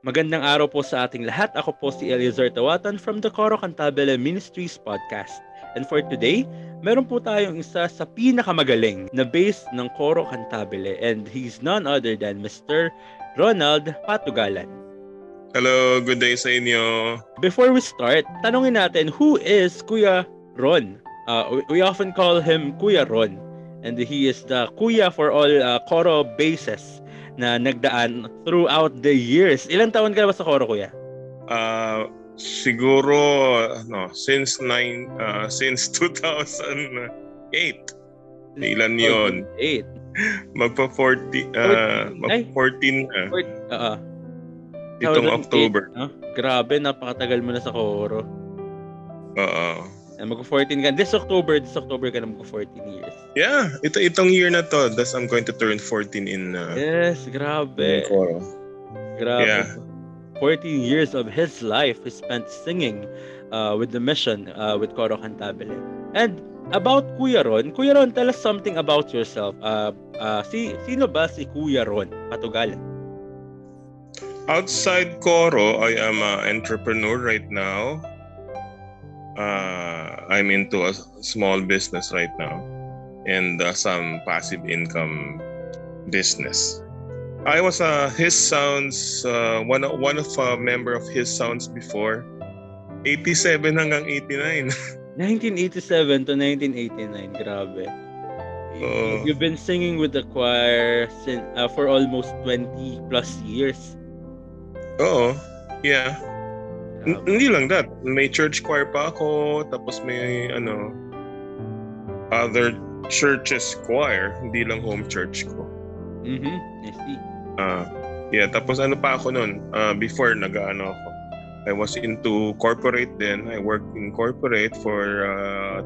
Magandang araw po sa ating lahat. Ako po si Eliezer Tawatan from the Coro Cantabile Ministries Podcast. And for today, meron po tayong isa sa pinakamagaling na bass ng Coro Cantabile and he's none other than Mr. Ronald Patugalan. Hello, good day sa inyo. Before we start, tanungin natin who is Kuya Ron? Uh, we often call him Kuya Ron and he is the kuya for all uh, Coro basses na nagdaan throughout the years. Ilang taon ka ba sa Coro, kuya? Uh, siguro no, since nine uh, since 2008. Ilan 'yon? 8. Magpa 40 uh, mag 14 na. Uh, uh, Itong October. Huh? Grabe, napakatagal mo na sa Coro. Oo. Uh, mag-14 ka. This October, this October ka na mag-14 years. Yeah, ito itong year na to. That's I'm going to turn 14 in uh, Yes, grabe. In Coro. Grabe. Yeah. 14 years of his life he spent singing uh, with the mission uh, with Coro Cantabile. And about Kuya Ron, Kuya Ron, tell us something about yourself. Uh, uh, si, sino ba si Kuya Ron Patugalan? Outside Coro, I am an entrepreneur right now. Uh, I'm into a small business right now and uh, some passive income business. I was uh, his sounds uh, one one of a member of his sounds before 87 hanggang 89. 1987 to 1989, grabe. Uh, You've been singing with the choir since, uh, for almost 20 plus years. Oo. Yeah. N- hindi lang that. May church choir pa ako, tapos may ano other churches choir, hindi lang home church ko. Mhm. I see. Uh, yeah, tapos ano pa ako noon? Uh, before nag-ano ako. I was into corporate then. I worked in corporate for uh,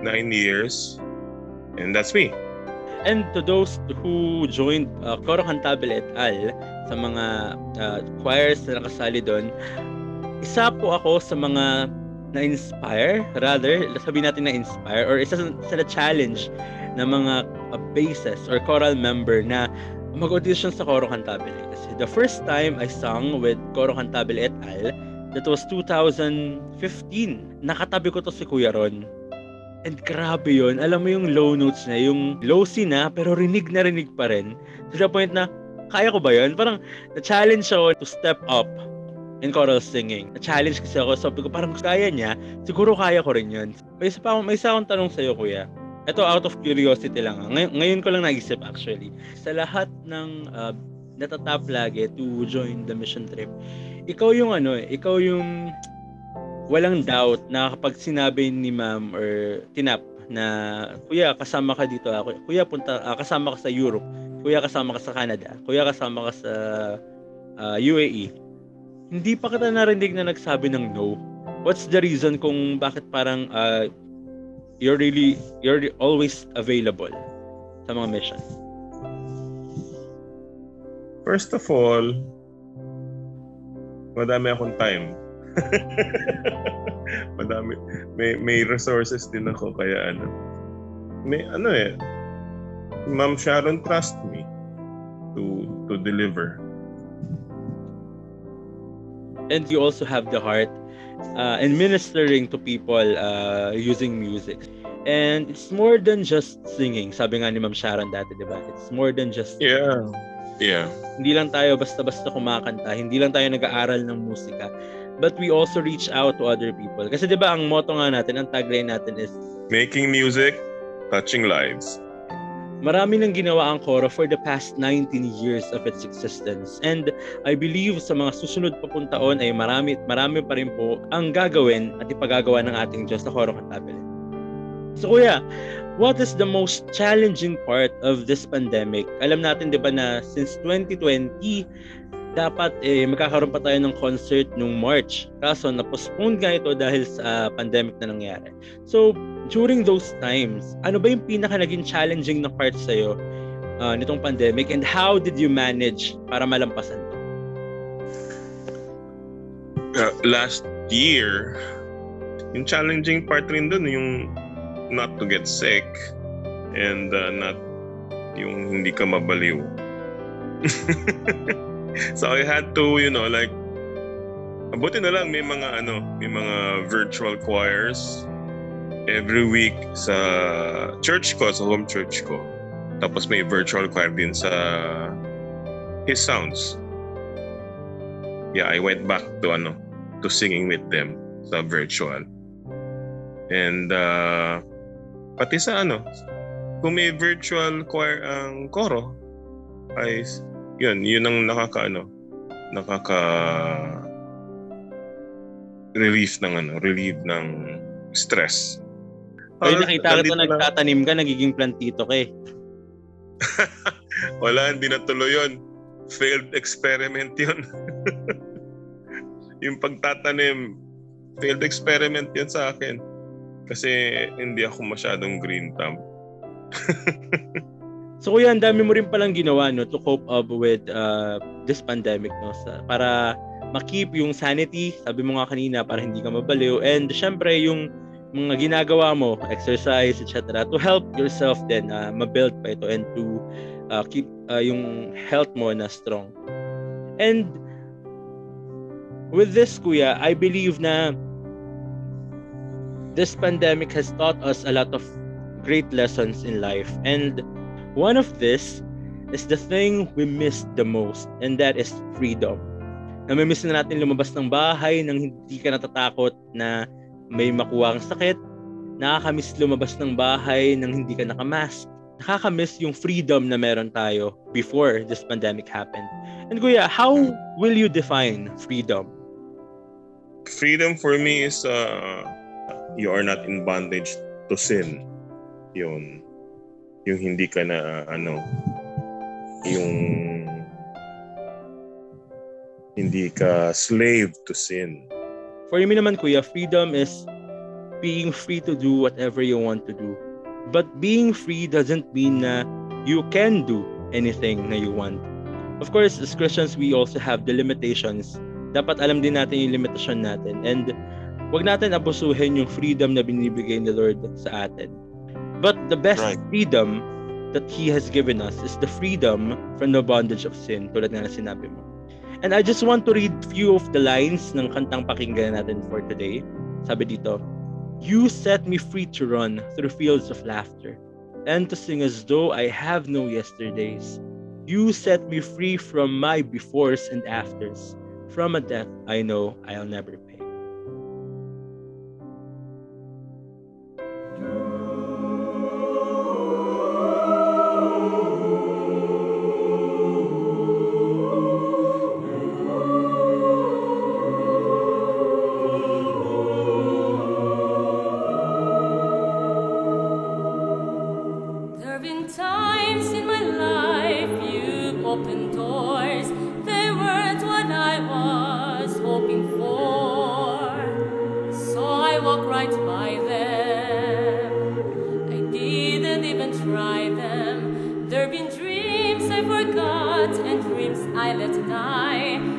nine years. And that's me. And to those who joined uh, Coro Cantabile et al. sa mga uh, choirs na nakasali doon, isa po ako sa mga na-inspire, rather, sabihin natin na-inspire, or isa sa na-challenge na mga uh, or choral member na mag-audition sa Coro Cantabile. Kasi the first time I sung with Coro Cantabile et al., that was 2015. Nakatabi ko to si Kuya Ron. And grabe yon Alam mo yung low notes niya, yung low C na, pero rinig na rinig pa rin. To the point na, kaya ko ba yun? Parang na-challenge ako to step up in choral singing. Na-challenge kasi ako. Sabi ko, parang kaya niya. Siguro kaya ko rin yun. May isa, pa, may isa akong tanong sa'yo, kuya. Ito, out of curiosity lang. Ngay- ngayon ko lang naisip actually. Sa lahat ng uh, natatap lagi to join the mission trip, ikaw yung ano, ikaw yung walang doubt na kapag sinabi ni ma'am or tinap na kuya kasama ka dito ako kuya punta uh, kasama ka sa Europe kuya kasama ka sa Canada kuya kasama ka sa uh, ah, UAE hindi pa kita narinig na nagsabi ng no. What's the reason kung bakit parang uh, you're really, you're always available sa mga mission? First of all, madami akong time. madami may may resources din ako kaya ano may ano eh Ma'am Sharon trust me to to deliver and you also have the heart uh, in ministering to people uh, using music. And it's more than just singing. Sabi nga ni Ma'am Sharon dati, di ba? It's more than just Yeah. Yeah. Hindi lang tayo basta-basta kumakanta. Hindi lang tayo nag-aaral ng musika. But we also reach out to other people. Kasi di ba ang motto nga natin, ang tagline natin is Making music, touching lives. Marami nang ginawa ang Coro for the past 19 years of its existence. And I believe sa mga susunod pa pong taon ay marami, marami pa rin po ang gagawin at ipagagawa ng ating Diyos sa Coro Cantabile. So kuya, what is the most challenging part of this pandemic? Alam natin 'di ba na since 2020 dapat eh, magkakaroon pa tayo ng concert nung March. Kaso na-postpone nga ito dahil sa pandemic na nangyari. So, during those times, ano ba yung pinaka naging challenging na part sa'yo uh, nitong pandemic and how did you manage para malampasan to? Uh, last year, yung challenging part rin dun, yung not to get sick and uh, not yung hindi ka mabaliw. so I had to, you know, like, Abuti na lang may mga ano, may mga virtual choirs every week sa church ko, sa home church ko. Tapos may virtual choir din sa His Sounds. Yeah, I went back to ano, to singing with them sa virtual. And uh, pati sa ano, kung may virtual choir ang koro, ay yun, yun ang nakaka ano, nakaka relief ng ano, relieve ng stress. Ay, nakita ko nagtatanim ka, nagiging plantito ka eh. Wala, hindi natuloy yun. Failed experiment yun. yung pagtatanim, failed experiment yan sa akin. Kasi hindi ako masyadong green thumb. so kuya, ang dami mo rin palang ginawa no, to cope up with uh, this pandemic. No, sa, para makip yung sanity, sabi mo nga kanina, para hindi ka mabaliw. And syempre, yung mga ginagawa mo, exercise, etc. to help yourself then uh, mabuild pa ito and to uh, keep uh, yung health mo na strong. And with this, kuya, I believe na this pandemic has taught us a lot of great lessons in life. And one of this is the thing we missed the most, and that is freedom namimiss na natin lumabas ng bahay nang hindi ka natatakot na may makuha kang sakit. Nakakamiss lumabas ng bahay nang hindi ka nakamask. Nakakamiss yung freedom na meron tayo before this pandemic happened. And Kuya, how will you define freedom? Freedom for me is uh, you are not in bondage to sin. Yun. Yung hindi ka na ano, yung hindi ka slave to sin. For me naman, Kuya, freedom is being free to do whatever you want to do. But being free doesn't mean na you can do anything na you want. Of course, as Christians, we also have the limitations. Dapat alam din natin yung limitasyon natin. And wag natin abusuhin yung freedom na binibigay ni Lord sa atin. But the best right. freedom that He has given us is the freedom from the bondage of sin, tulad nga na sinabi mo. And I just want to read few of the lines ng kantang pakinggan natin for today. Sabi dito, You set me free to run through fields of laughter and to sing as though I have no yesterdays. You set me free from my befores and afters, from a death I know I'll never I let die.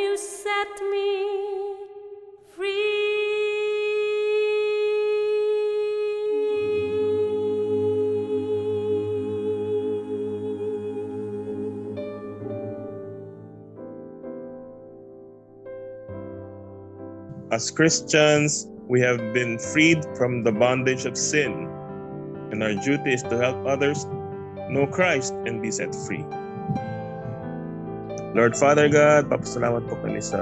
You set me free. As Christians, we have been freed from the bondage of sin, and our duty is to help others know Christ and be set free. Lord Father God, papasalamat po kami sa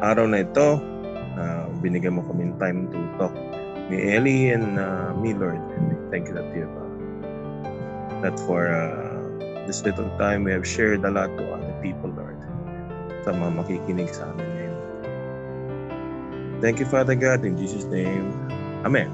araw na ito. Uh, binigyan mo kami time to talk ni Ellie and uh, me, Lord. And thank you that you have, uh, that for uh, this little time we have shared a lot to other people, Lord. Sa mga makikinig sa amin ngayon. Thank you, Father God, in Jesus' name. Amen.